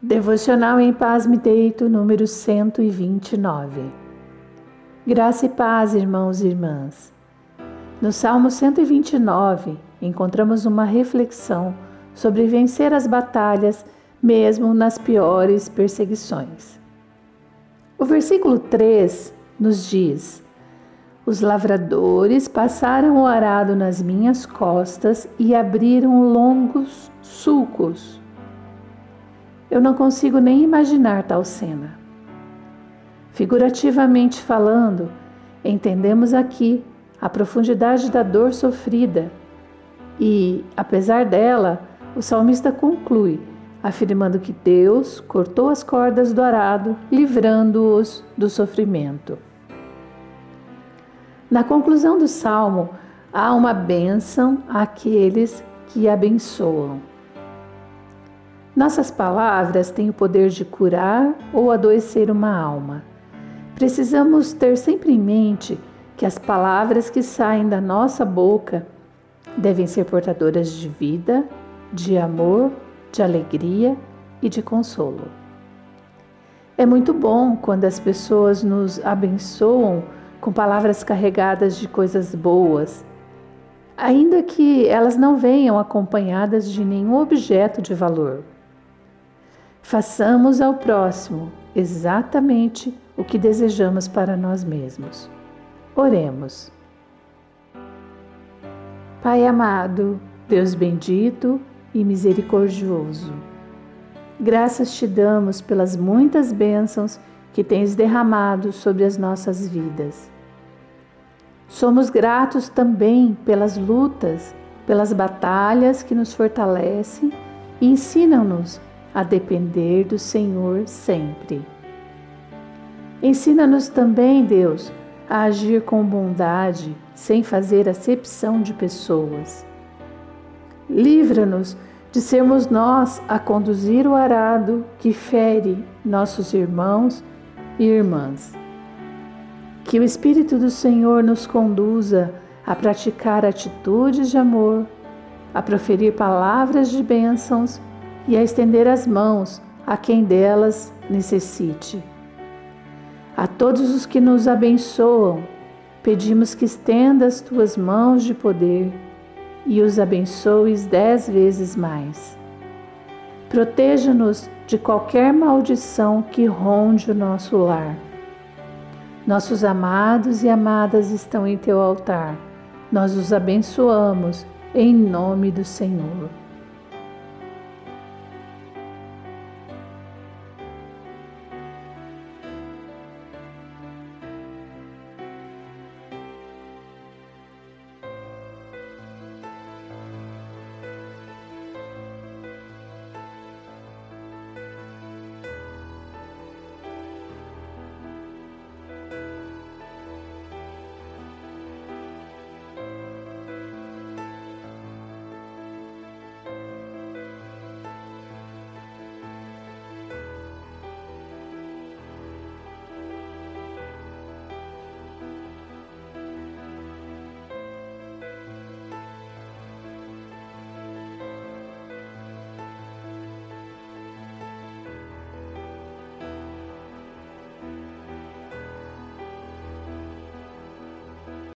Devocional em Paz Me Deito, número 129. Graça e paz, irmãos e irmãs. No Salmo 129, encontramos uma reflexão sobre vencer as batalhas, mesmo nas piores perseguições. O versículo 3 nos diz: Os lavradores passaram o arado nas minhas costas e abriram longos sulcos eu não consigo nem imaginar tal cena. Figurativamente falando, entendemos aqui a profundidade da dor sofrida e, apesar dela, o salmista conclui afirmando que Deus cortou as cordas do arado, livrando-os do sofrimento. Na conclusão do salmo, há uma bênção àqueles que abençoam. Nossas palavras têm o poder de curar ou adoecer uma alma. Precisamos ter sempre em mente que as palavras que saem da nossa boca devem ser portadoras de vida, de amor, de alegria e de consolo. É muito bom quando as pessoas nos abençoam com palavras carregadas de coisas boas, ainda que elas não venham acompanhadas de nenhum objeto de valor. Façamos ao próximo exatamente o que desejamos para nós mesmos. Oremos. Pai amado, Deus bendito e misericordioso, graças te damos pelas muitas bênçãos que tens derramado sobre as nossas vidas. Somos gratos também pelas lutas, pelas batalhas que nos fortalecem e ensinam-nos a depender do Senhor sempre. Ensina-nos também, Deus, a agir com bondade, sem fazer acepção de pessoas. Livra-nos de sermos nós a conduzir o arado que fere nossos irmãos e irmãs. Que o Espírito do Senhor nos conduza a praticar atitudes de amor, a proferir palavras de bênçãos e a estender as mãos a quem delas necessite. A todos os que nos abençoam, pedimos que estenda as tuas mãos de poder e os abençoes dez vezes mais. Proteja-nos de qualquer maldição que ronde o nosso lar. Nossos amados e amadas estão em teu altar. Nós os abençoamos em nome do Senhor.